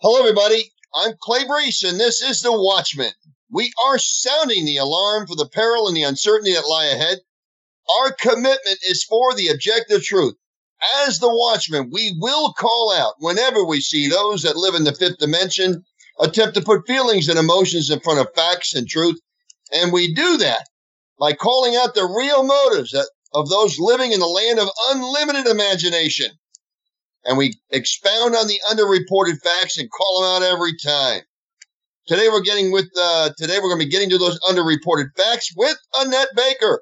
Hello, everybody. I'm Clay Brees, and this is The Watchman. We are sounding the alarm for the peril and the uncertainty that lie ahead. Our commitment is for the objective truth. As The Watchman, we will call out whenever we see those that live in the fifth dimension attempt to put feelings and emotions in front of facts and truth. And we do that by calling out the real motives of those living in the land of unlimited imagination and we expound on the underreported facts and call them out every time. Today we're getting with uh, today we're going to be getting to those underreported facts with Annette Baker.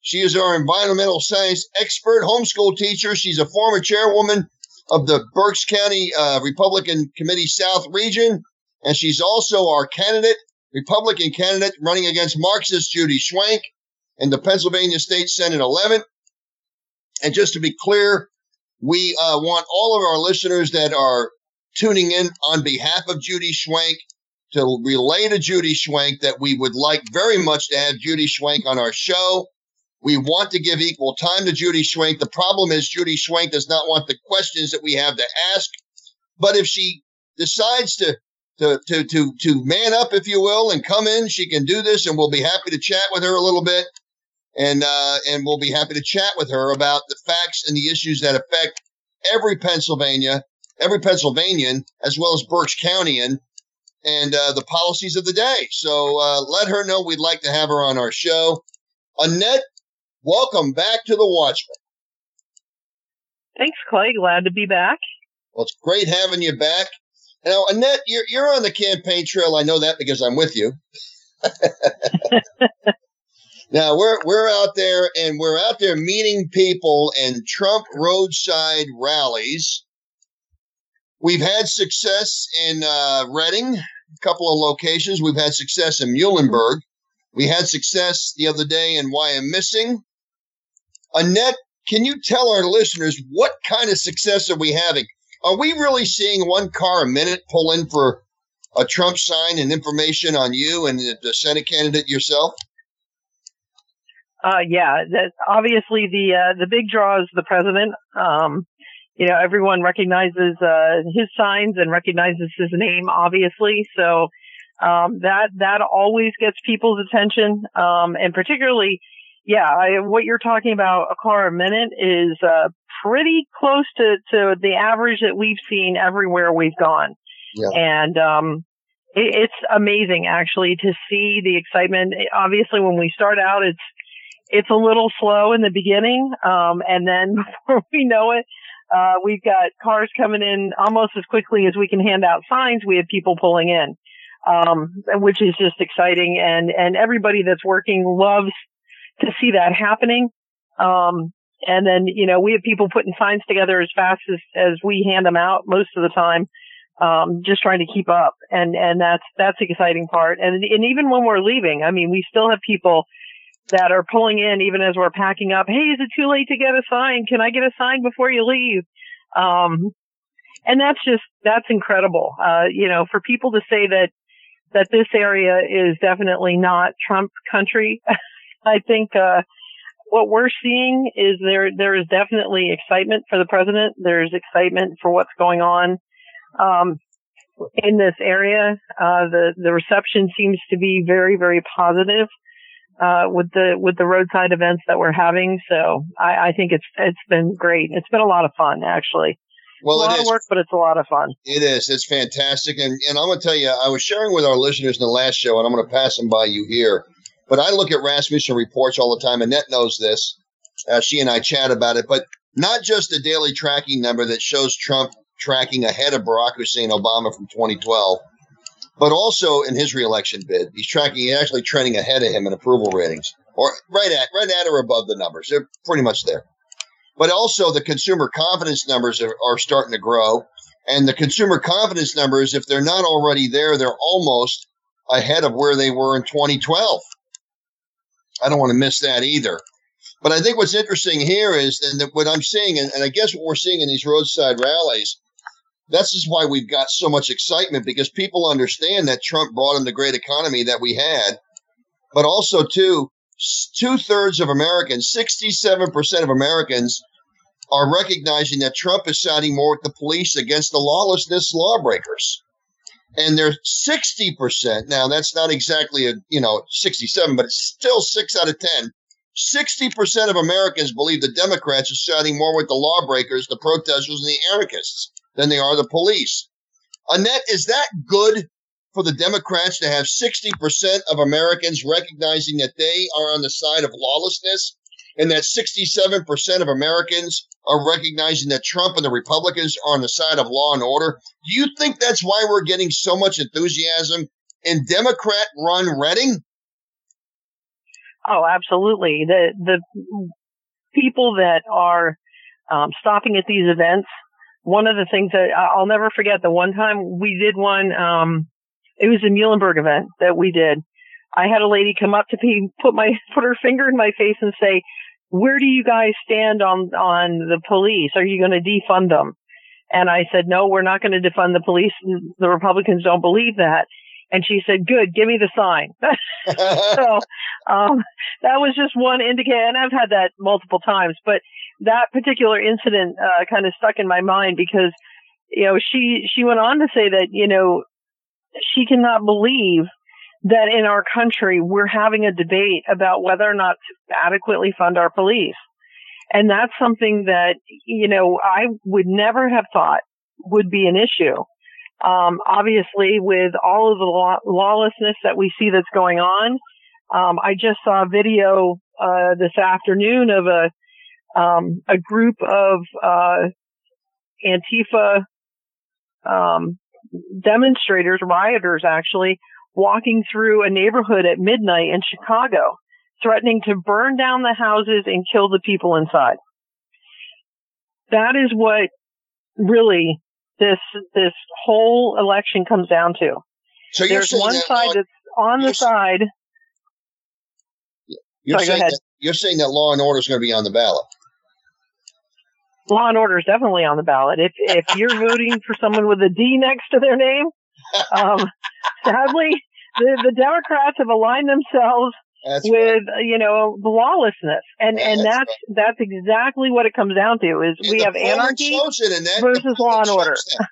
She is our environmental science expert, homeschool teacher. She's a former chairwoman of the Berks County uh, Republican Committee South region, and she's also our candidate, Republican candidate, running against Marxist Judy Schwank in the Pennsylvania State Senate 11. And just to be clear, we uh, want all of our listeners that are tuning in on behalf of Judy Schwank to relay to Judy Schwank that we would like very much to have Judy Schwank on our show. We want to give equal time to Judy Schwank. The problem is Judy Schwank does not want the questions that we have to ask. But if she decides to to to to to man up, if you will, and come in, she can do this, and we'll be happy to chat with her a little bit and uh, and we'll be happy to chat with her about the facts and the issues that affect every Pennsylvania, every Pennsylvanian, as well as Berks Countyan, and uh, the policies of the day. So uh, let her know we'd like to have her on our show. Annette, welcome back to the Watchman. Thanks, Clay. Glad to be back. Well, it's great having you back. Now, Annette, you're you're on the campaign trail. I know that because I'm with you. Now we're we're out there and we're out there meeting people in Trump roadside rallies. We've had success in uh, Reading, a couple of locations. We've had success in Muhlenberg. We had success the other day in Wyomissing. Annette, can you tell our listeners what kind of success are we having? Are we really seeing one car a minute pull in for a Trump sign and information on you and the Senate candidate yourself? Uh, yeah, that obviously the uh, the big draw is the president. Um, you know, everyone recognizes uh, his signs and recognizes his name, obviously. So um, that that always gets people's attention, um, and particularly, yeah, I, what you're talking about a car a minute is uh, pretty close to to the average that we've seen everywhere we've gone, yeah. and um, it, it's amazing actually to see the excitement. Obviously, when we start out, it's it's a little slow in the beginning. Um, and then before we know it, uh, we've got cars coming in almost as quickly as we can hand out signs. We have people pulling in, um, which is just exciting. And, and everybody that's working loves to see that happening. Um, and then, you know, we have people putting signs together as fast as, as we hand them out most of the time. Um, just trying to keep up. And, and that's, that's the exciting part. And, and even when we're leaving, I mean, we still have people that are pulling in even as we're packing up. Hey, is it too late to get a sign? Can I get a sign before you leave? Um, and that's just, that's incredible. Uh, you know, for people to say that, that this area is definitely not Trump country, I think, uh, what we're seeing is there, there is definitely excitement for the president. There's excitement for what's going on. Um, in this area, uh, the, the reception seems to be very, very positive uh, with the with the roadside events that we're having. So I, I, think it's it's been great. It's been a lot of fun actually. Well, a lot of work, but it's a lot of fun. It is. It's fantastic, and and I'm going to tell you, I was sharing with our listeners in the last show, and I'm going to pass them by you here. But I look at Rasmussen reports all the time. Annette knows this. Uh, she and I chat about it, but not just the daily tracking number that shows Trump tracking ahead of Barack Hussein Obama from 2012 but also in his reelection bid, he's tracking, he's actually trending ahead of him in approval ratings, or right at, right at or above the numbers. They're pretty much there. But also, the consumer confidence numbers are, are starting to grow, and the consumer confidence numbers, if they're not already there, they're almost ahead of where they were in 2012. I don't want to miss that either. But I think what's interesting here is, and what I'm seeing, and, and I guess what we're seeing in these roadside rallies this is why we've got so much excitement because people understand that Trump brought in the great economy that we had, but also too, two thirds of Americans, 67% of Americans are recognizing that Trump is siding more with the police against the lawlessness lawbreakers. And they're 60%. Now, that's not exactly a, you know, 67, but it's still six out of 10. 60% of Americans believe the Democrats are siding more with the lawbreakers, the protesters, and the anarchists than they are the police. Annette, is that good for the Democrats to have 60% of Americans recognizing that they are on the side of lawlessness and that 67% of Americans are recognizing that Trump and the Republicans are on the side of law and order. Do you think that's why we're getting so much enthusiasm in Democrat run Reading? Oh, absolutely. The, the people that are um, stopping at these events, one of the things that I'll never forget, the one time we did one, um, it was a Muhlenberg event that we did. I had a lady come up to me, put my, put her finger in my face and say, where do you guys stand on, on the police? Are you going to defund them? And I said, no, we're not going to defund the police. The Republicans don't believe that. And she said, good, give me the sign. so, um, that was just one indicator. And I've had that multiple times, but that particular incident, uh, kind of stuck in my mind because, you know, she, she went on to say that, you know, she cannot believe that in our country we're having a debate about whether or not to adequately fund our police. And that's something that, you know, I would never have thought would be an issue. Um, obviously with all of the law- lawlessness that we see that's going on, um, I just saw a video, uh, this afternoon of a, um, a group of, uh, Antifa, um, demonstrators, rioters actually, walking through a neighborhood at midnight in Chicago, threatening to burn down the houses and kill the people inside. That is what really this this whole election comes down to. So There's one that side law, that's on the side. you're Sorry, saying that, you're saying that law and order is going to be on the ballot. Law and order is definitely on the ballot. If if you're voting for someone with a D next to their name, um, sadly, the the Democrats have aligned themselves That's with uh, you know lawlessness, and Yeah, and that's that's that's exactly what it comes down to. Is And we have anarchy it, and that, versus the law and polling order. that.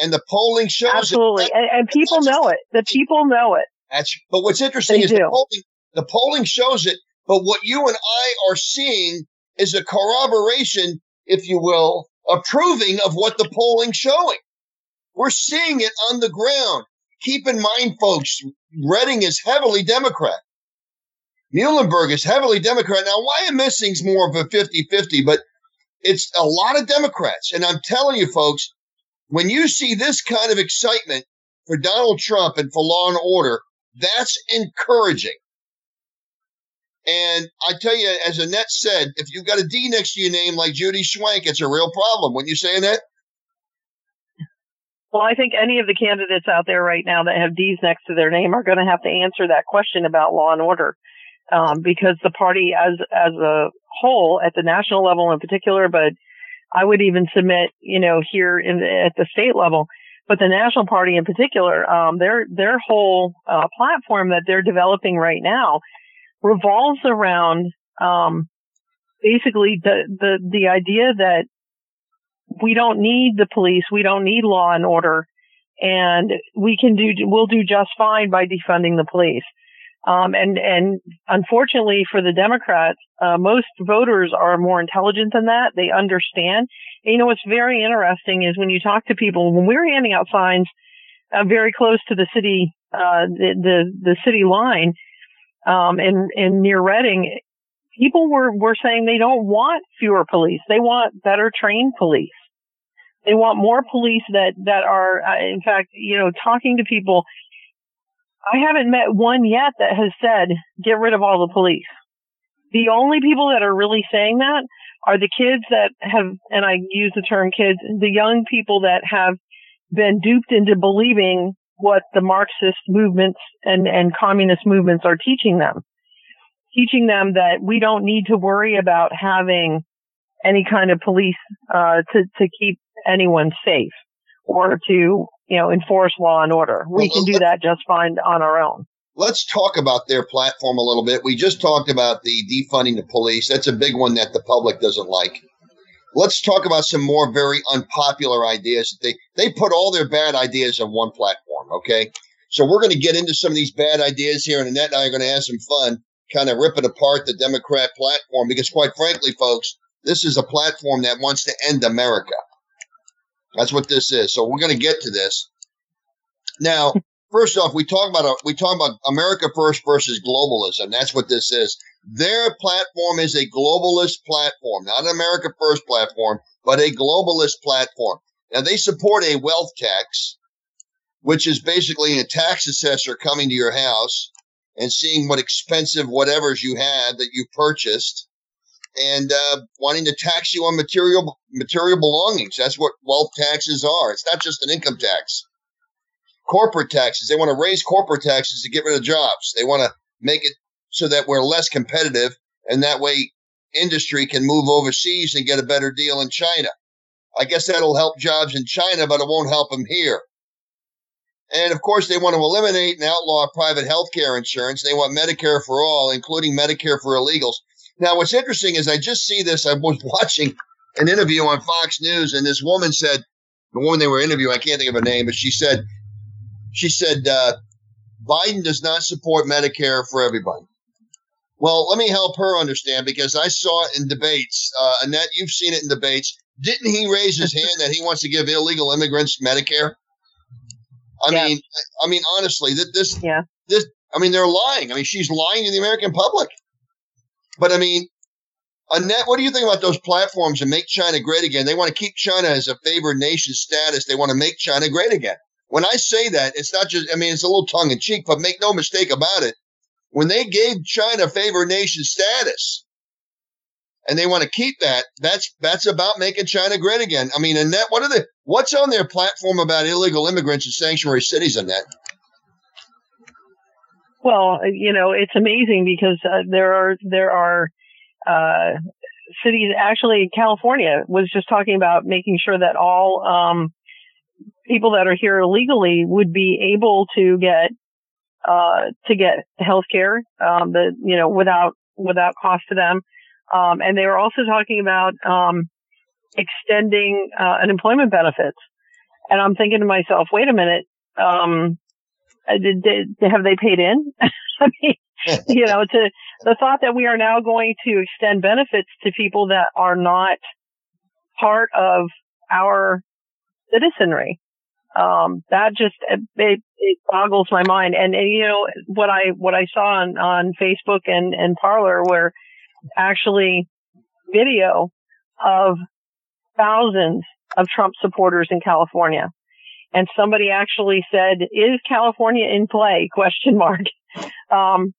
And the polling shows Absolutely, it. and, and people know it. The people know it. That's but what's interesting They is the polling, the polling shows it, but what you and I are seeing is a corroboration, if you will, approving of what the polling's showing. We're seeing it on the ground. Keep in mind, folks, Reading is heavily Democrat. Muhlenberg is heavily Democrat. Now, Wyomissing's more of a 50-50, but it's a lot of Democrats. And I'm telling you, folks, when you see this kind of excitement for Donald Trump and for law and order, that's encouraging. And I tell you, as Annette said, if you've got a D next to your name like Judy Schwank, it's a real problem. Wouldn't you say, Annette? Well, I think any of the candidates out there right now that have D's next to their name are going to have to answer that question about law and order, um, because the party as as a whole, at the national level in particular, but I would even submit, you know, here in at the state level, but the national party in particular, um, their their whole uh, platform that they're developing right now revolves around um, basically the the the idea that we don't need the police, we don't need law and order, and we can do we'll do just fine by defunding the police. Um, and and unfortunately for the Democrats, uh, most voters are more intelligent than that. They understand. And, you know what's very interesting is when you talk to people when we were handing out signs uh, very close to the city uh, the, the the city line um, in in near Reading, people were were saying they don't want fewer police. They want better trained police. They want more police that that are, uh, in fact, you know, talking to people. I haven't met one yet that has said get rid of all the police. The only people that are really saying that are the kids that have, and I use the term kids, the young people that have been duped into believing what the Marxist movements and, and communist movements are teaching them. Teaching them that we don't need to worry about having any kind of police, uh, to, to keep anyone safe or to, you know, enforce law and order. We can do that just fine on our own. Let's talk about their platform a little bit. We just talked about the defunding the police. That's a big one that the public doesn't like. Let's talk about some more very unpopular ideas. They they put all their bad ideas on one platform. Okay, so we're going to get into some of these bad ideas here, and Annette and I are going to have some fun, kind of ripping apart the Democrat platform because, quite frankly, folks, this is a platform that wants to end America. That's what this is. So we're going to get to this now. First off, we talk about we talk about America first versus globalism. That's what this is. Their platform is a globalist platform, not an America First platform, but a globalist platform. Now, they support a wealth tax, which is basically a tax assessor coming to your house and seeing what expensive whatevers you had that you purchased and uh, wanting to tax you on material material belongings. That's what wealth taxes are. It's not just an income tax. Corporate taxes. They want to raise corporate taxes to get rid of jobs. They want to make it so that we're less competitive and that way industry can move overseas and get a better deal in China. I guess that'll help jobs in China, but it won't help them here. And of course, they want to eliminate and outlaw private health care insurance. They want Medicare for all, including Medicare for illegals. Now, what's interesting is I just see this. I was watching an interview on Fox News, and this woman said, the woman they were interviewing, I can't think of her name, but she said, she said, uh, Biden does not support Medicare for everybody. Well, let me help her understand because I saw it in debates. Uh, Annette, you've seen it in debates. Didn't he raise his hand that he wants to give illegal immigrants Medicare? I yeah. mean, I mean, honestly, that this, yeah. this, I mean, they're lying. I mean, she's lying to the American public. But I mean, Annette, what do you think about those platforms and make China great again? They want to keep China as a favored nation status. They want to make China great again. When I say that, it's not just, I mean, it's a little tongue in cheek, but make no mistake about it when they gave China favored nation status and they want to keep that, that's that's about making China great again. I mean, Annette, what are the what's on their platform about illegal immigrants and sanctuary cities, Annette? Well, you know, it's amazing because uh, there are there are uh, cities. Actually, California was just talking about making sure that all um, people that are here illegally would be able to get uh, to get health care, um, the, you know, without, without cost to them. Um, and they were also talking about, um, extending, uh, unemployment benefits. And I'm thinking to myself, wait a minute, um, uh, did, did, have they paid in? I mean, you know, to the thought that we are now going to extend benefits to people that are not part of our citizenry um, that just it, it boggles my mind. And, and, you know what I what I saw on on Facebook and and Parler where actually video of thousands of Trump supporters in California. And somebody actually said, "Is California in play?" Question mark. Um,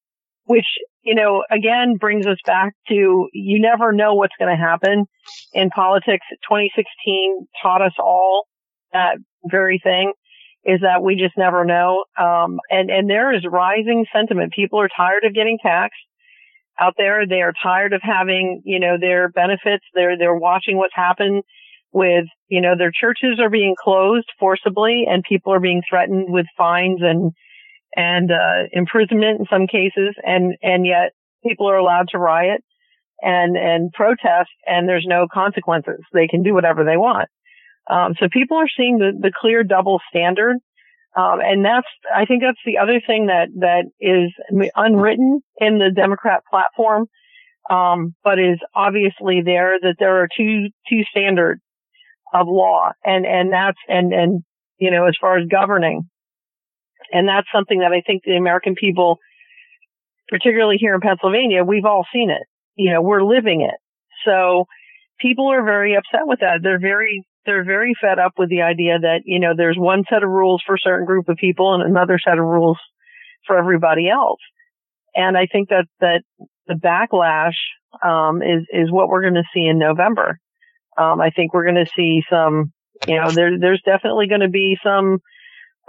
which you know again brings us back to you never know what's going to happen in politics. 2016 taught us all that very thing is that we just never know. Um, and, and there is rising sentiment. People are tired of getting taxed out there. They are tired of having, you know, their benefits. They're, they're watching what's happened with, you know, their churches are being closed forcibly and people are being threatened with fines and, and, uh, imprisonment in some cases. And, and yet people are allowed to riot and, and protest and there's no consequences. They can do whatever they want. Um, so people are seeing the, the clear double standard. Um, and that's, I think that's the other thing that, that is unwritten in the Democrat platform, um, but is obviously there that there are two, two standards of law and, and that's, and, and, you know, as far as governing. And that's something that I think the American people, particularly here in Pennsylvania, we've all seen it. You know, we're living it. So people are very upset with that. They're very they're very fed up with the idea that, you know, there's one set of rules for a certain group of people and another set of rules for everybody else. And I think that, that the backlash, um, is, is what we're going to see in November. Um, I think we're going to see some, you know, there, there's definitely going to be some,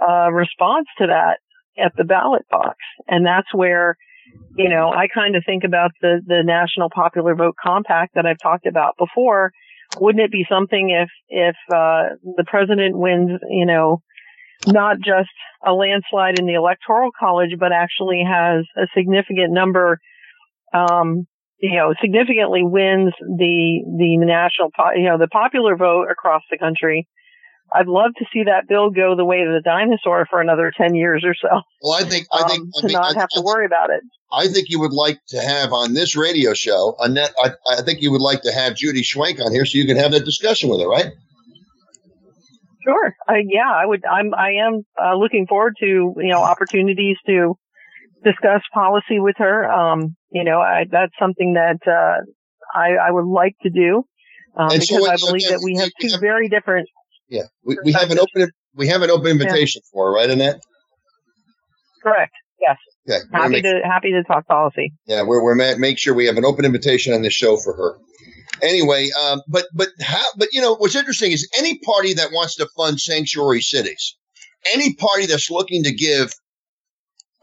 uh, response to that at the ballot box. And that's where, you know, I kind of think about the, the National Popular Vote Compact that I've talked about before wouldn't it be something if if uh, the president wins, you know, not just a landslide in the electoral college, but actually has a significant number, um, you know, significantly wins the the national, you know, the popular vote across the country. I'd love to see that bill go the way of the dinosaur for another ten years or so. Well, I think I think um, I to not I, have to worry about it. I think you would like to have on this radio show, Annette. I, I think you would like to have Judy Schwank on here so you can have that discussion with her, right? Sure. Uh, yeah, I would. I'm. I am uh, looking forward to you know opportunities to discuss policy with her. Um, you know, I, that's something that uh, I, I would like to do um, because so, I believe that we have two very different. Yeah, we, we have an open we have an open invitation for her, right, Annette? Correct. Yes. Okay, Happy make, to happy to talk policy. yeah, we're we're ma- make sure we have an open invitation on this show for her. Anyway, um, but but how? But you know what's interesting is any party that wants to fund sanctuary cities, any party that's looking to give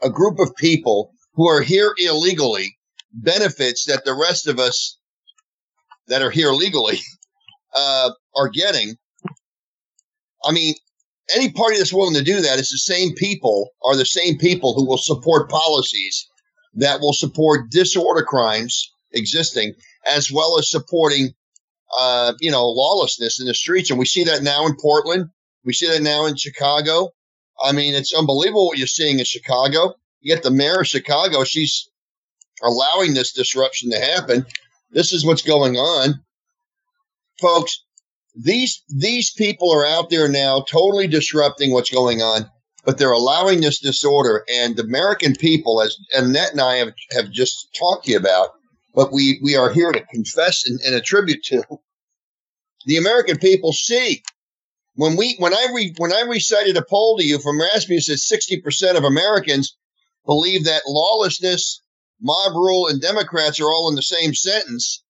a group of people who are here illegally benefits that the rest of us that are here legally uh, are getting. I mean, any party that's willing to do that is the same people are the same people who will support policies that will support disorder crimes existing as well as supporting uh, you know lawlessness in the streets. And we see that now in portland. We see that now in chicago. I mean it's unbelievable what you're seeing in chicago. You get the mayor of chicago she's allowing this disruption to happen. This is what's going on. Folks these these people are out there now totally disrupting what's going on but they're allowing this disorder. And the american people as annette and i have, have just talked to you about but we we are here to confess and, and attribute to the american people see. When we when i re, when i recited a poll to you from rasmussen that 60% of americans believe that lawlessness mob rule and democrats are all in the same sentence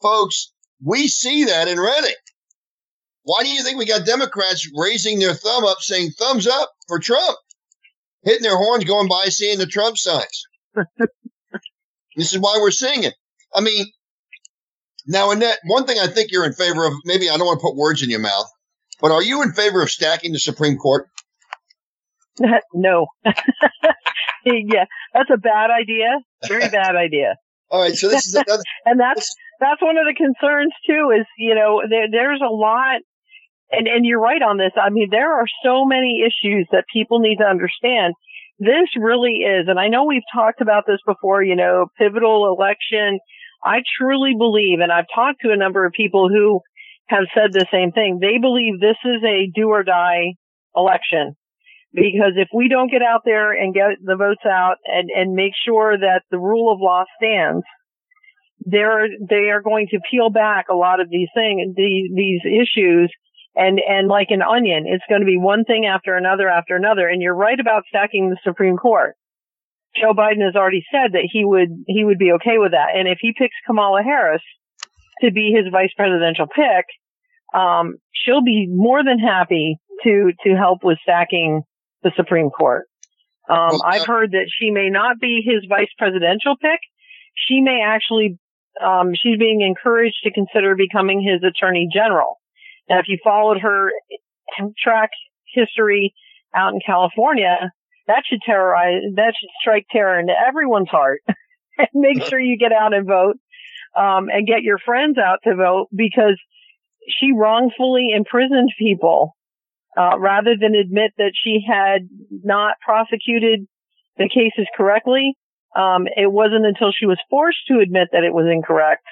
folks we see that in reading why do you think we got Democrats raising their thumb up, saying thumbs up for Trump, hitting their horns, going by, seeing the Trump signs? this is why we're seeing it. I mean, now, Annette, one thing I think you're in favor of, maybe I don't want to put words in your mouth, but are you in favor of stacking the Supreme Court? no. yeah, that's a bad idea. Very bad idea. All right, so this is another. and that's that's one of the concerns too. Is you know there, there's a lot, and and you're right on this. I mean, there are so many issues that people need to understand. This really is, and I know we've talked about this before. You know, pivotal election. I truly believe, and I've talked to a number of people who have said the same thing. They believe this is a do or die election because if we don't get out there and get the votes out and, and make sure that the rule of law stands, they're, they are going to peel back a lot of these things, these, these issues. And, and like an onion, it's going to be one thing after another after another. And you're right about stacking the Supreme Court. Joe Biden has already said that he would, he would be okay with that. And if he picks Kamala Harris to be his vice presidential pick, um, she'll be more than happy to, to help with stacking the Supreme Court. Um, I've uh, heard that she may not be his vice presidential pick. She may actually, um, she's being encouraged to consider becoming his attorney general. Now, if you followed her track history out in California, that should terrorize, that should strike terror into everyone's heart. and make sure you get out and vote, um, and get your friends out to vote because she wrongfully imprisoned people uh, rather than admit that she had not prosecuted the cases correctly. Um, it wasn't until she was forced to admit that it was incorrect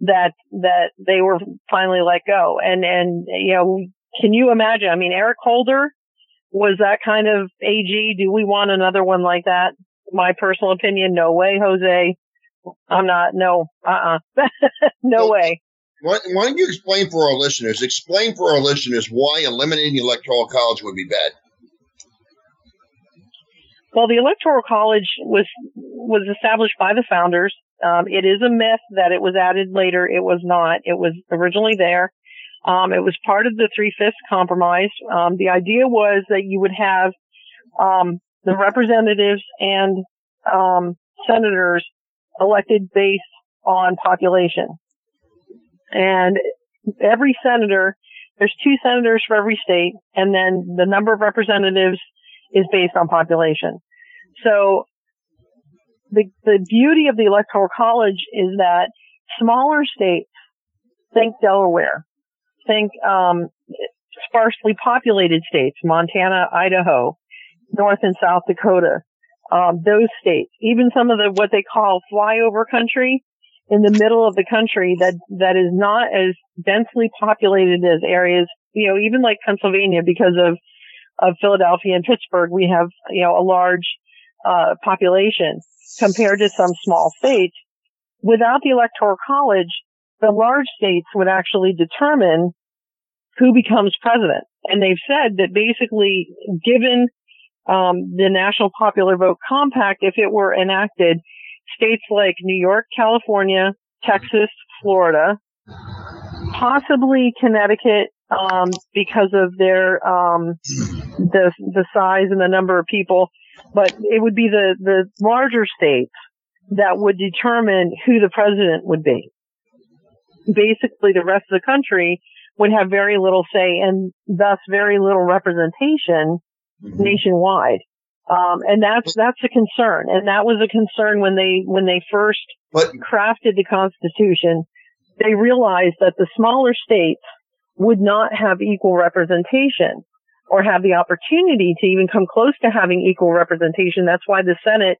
that that they were finally let go. And and you know, can you imagine? I mean, Eric Holder was that kind of AG. Do we want another one like that? My personal opinion, no way, Jose. I'm not. No, uh, uh no Well, way. Why, why don't you explain for our listeners? Explain for our listeners why eliminating the electoral college would be bad. Well, the Electoral College was was established by the founders. Um, it is a myth that it was added later. It was not. It was originally there. Um, it was part of the Three Fifths Compromise. Um, the idea was that you would have um, the representatives and um, senators elected based on population, and every senator. There's two senators for every state, and then the number of representatives is based on population. So the, the beauty of the electoral college is that smaller states, think Delaware, think, um, sparsely populated states, Montana, Idaho, North and South Dakota, um, those states, even some of the, what they call flyover country in the middle of the country that, that is not as densely populated as areas, you know, even like Pennsylvania because of, of Philadelphia and Pittsburgh, we have, you know, a large, uh, population compared to some small states. Without the electoral college, the large states would actually determine who becomes president. And they've said that basically, given um, the National Popular Vote Compact, if it were enacted, states like New York, California, Texas, Florida, possibly Connecticut, um, because of their um, the the size and the number of people, but it would be the the larger states that would determine who the president would be. Basically, the rest of the country would have very little say and thus very little representation mm-hmm. nationwide. Um, and that's that's a concern, and that was a concern when they when they first but, crafted the Constitution. They realized that the smaller states would not have equal representation or have the opportunity to even come close to having equal representation. That's why the Senate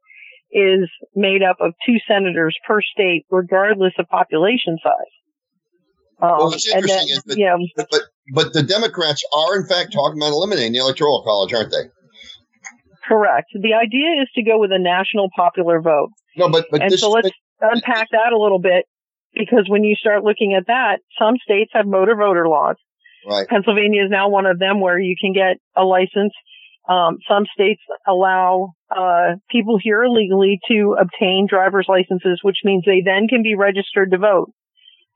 is made up of two senators per state, regardless of population size. Um, well, what's interesting is, that, yeah. but, but, but the Democrats are in fact talking about eliminating the Electoral College, aren't they? Correct. The idea is to go with a national popular vote. No, but, but and this, so let's but, unpack that a little bit because when you start looking at that, some states have motor voter laws. Right. Pennsylvania is now one of them where you can get a license. Um, some states allow uh, people here illegally to obtain driver's licenses, which means they then can be registered to vote.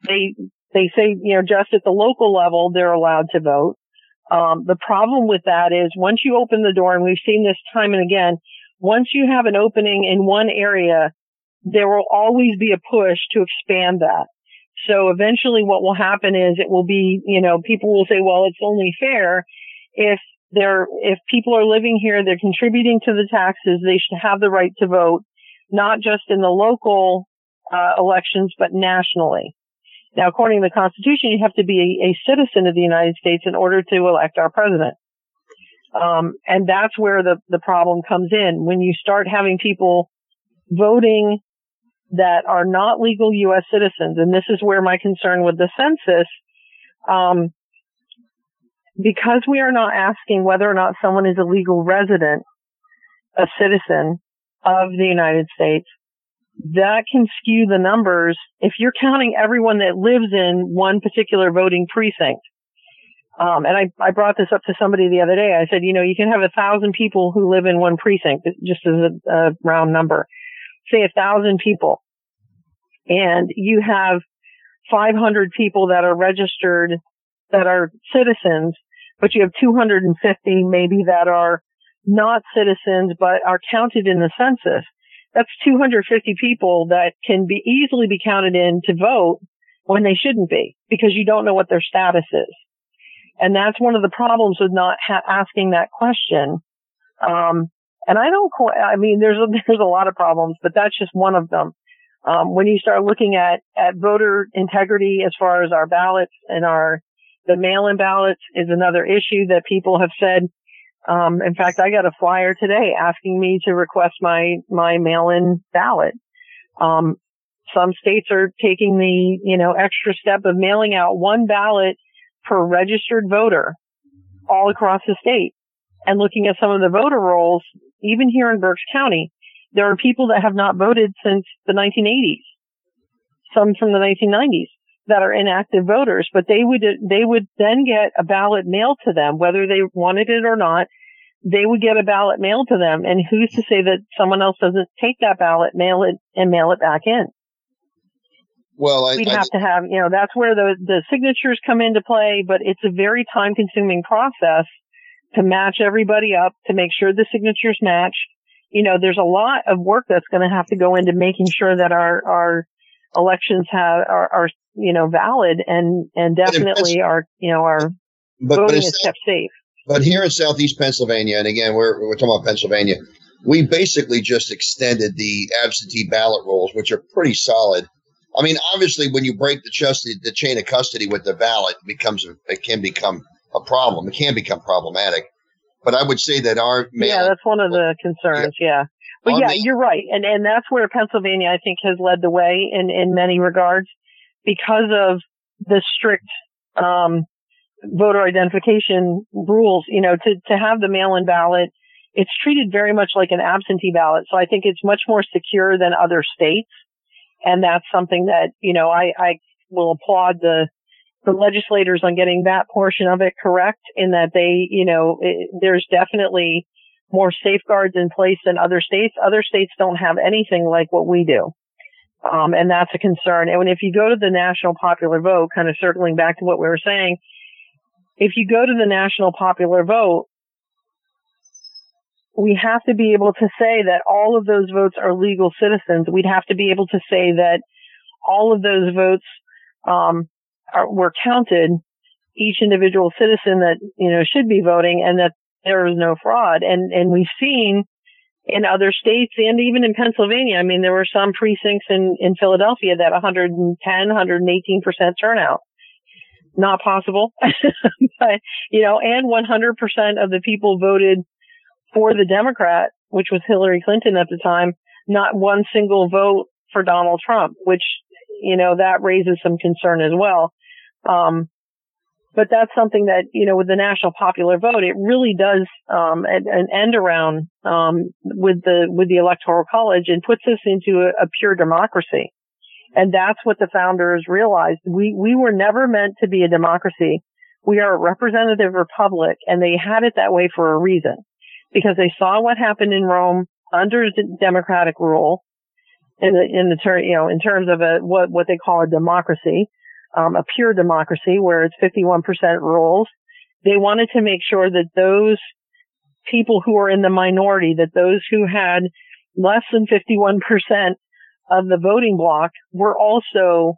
They they say, you know, just at the local level, they're allowed to vote. Um, the problem with that is once you open the door, and we've seen this time and again, once you have an opening in one area, there will always be a push to expand that. So eventually what will happen is it will be, you know, people will say, well, it's only fair if they're, if people are living here, they're contributing to the taxes, they should have the right to vote, not just in the local uh, elections, but nationally. Now, according to the Constitution, you have to be a, a citizen of the United States in order to elect our president. Um, and that's where the, the problem comes in. When you start having people voting that are not legal U.S. citizens, and this is where my concern with the census, um, because we are not asking whether or not someone is a legal resident, a citizen of the United States, that can skew the numbers if you're counting everyone that lives in one particular voting precinct. Um, and I, I brought this up to somebody the other day. I said, you know, you can have a thousand people who live in one precinct, just as a, a round number. Say a thousand people. And you have 500 people that are registered, that are citizens, but you have 250 maybe that are not citizens, but are counted in the census that's 250 people that can be easily be counted in to vote when they shouldn't be because you don't know what their status is. And that's one of the problems with not ha- asking that question. Um, and I don't I mean, there's a, there's a lot of problems, but that's just one of them. Um, when you start looking at, at voter integrity as far as our ballots and our, the mail-in ballots is another issue that people have said, um, in fact, I got a flyer today asking me to request my, my mail-in ballot. Um, some states are taking the, you know, extra step of mailing out one ballot per registered voter all across the state. And looking at some of the voter rolls, even here in Berks County, there are people that have not voted since the 1980s. Some from the 1990s that are inactive voters, but they would, they would then get a ballot mailed to them, whether they wanted it or not. They would get a ballot mailed to them. And who's to say that someone else doesn't take that ballot, mail it, and mail it back in? Well, I, we'd have I, to have, you know, that's where the, the signatures come into play, but it's a very time consuming process to match everybody up, to make sure the signatures match. You know, there's a lot of work that's going to have to go into making sure that our, our elections have, are, are you know, valid and, and definitely are, you know, our but, voting but is kept safe. But here in southeast Pennsylvania, and again, we're, we're talking about Pennsylvania, we basically just extended the absentee ballot rules, which are pretty solid. I mean, obviously, when you break the, just, the chain of custody with the ballot, it becomes it can become a problem. It can become problematic. But I would say that our yeah, that's one of the concerns. Yeah, yeah. but yeah, the, you're right, and and that's where Pennsylvania, I think, has led the way in in many regards because of the strict um, voter identification rules. You know, to to have the mail-in ballot, it's treated very much like an absentee ballot. So I think it's much more secure than other states, and that's something that you know I I will applaud the the legislators on getting that portion of it correct in that they, you know, it, there's definitely more safeguards in place than other states. Other states don't have anything like what we do. Um, and that's a concern. And if you go to the national popular vote, kind of circling back to what we were saying, if you go to the national popular vote, we have to be able to say that all of those votes are legal citizens. We'd have to be able to say that all of those votes um, are, were counted, each individual citizen that, you know, should be voting and that there is no fraud. And, and we've seen in other states and even in Pennsylvania, I mean, there were some precincts in, in Philadelphia that 110, 118% turnout. Not possible. but, you know, and 100% of the people voted for the Democrat, which was Hillary Clinton at the time, not one single vote for Donald Trump, which, you know, that raises some concern as well. Um, but that's something that, you know, with the national popular vote, it really does, um, an, an end around, um, with the, with the electoral college and puts us into a, a pure democracy. And that's what the founders realized. We, we were never meant to be a democracy. We are a representative republic and they had it that way for a reason because they saw what happened in Rome under democratic rule in the, in the you know, in terms of a, what, what they call a democracy um, a pure democracy where it's 51% rules. They wanted to make sure that those people who are in the minority, that those who had less than 51% of the voting block were also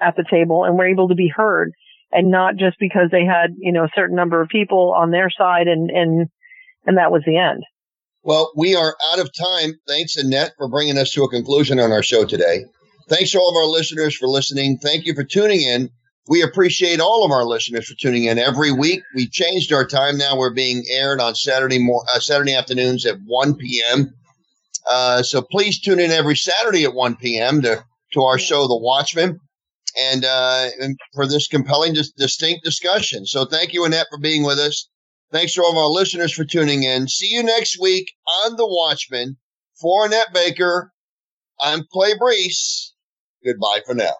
at the table and were able to be heard and not just because they had, you know, a certain number of people on their side and, and, and that was the end. Well, we are out of time. Thanks, Annette, for bringing us to a conclusion on our show today. Thanks to all of our listeners for listening. Thank you for tuning in. We appreciate all of our listeners for tuning in every week. We changed our time now. We're being aired on Saturday mo- uh, Saturday afternoons at 1 p.m. Uh, so please tune in every Saturday at 1 p.m. to, to our show, The Watchman, and, uh, and for this compelling, dis- distinct discussion. So thank you, Annette, for being with us. Thanks to all of our listeners for tuning in. See you next week on The Watchman. For Annette Baker, I'm Clay Brees. Goodbye for now.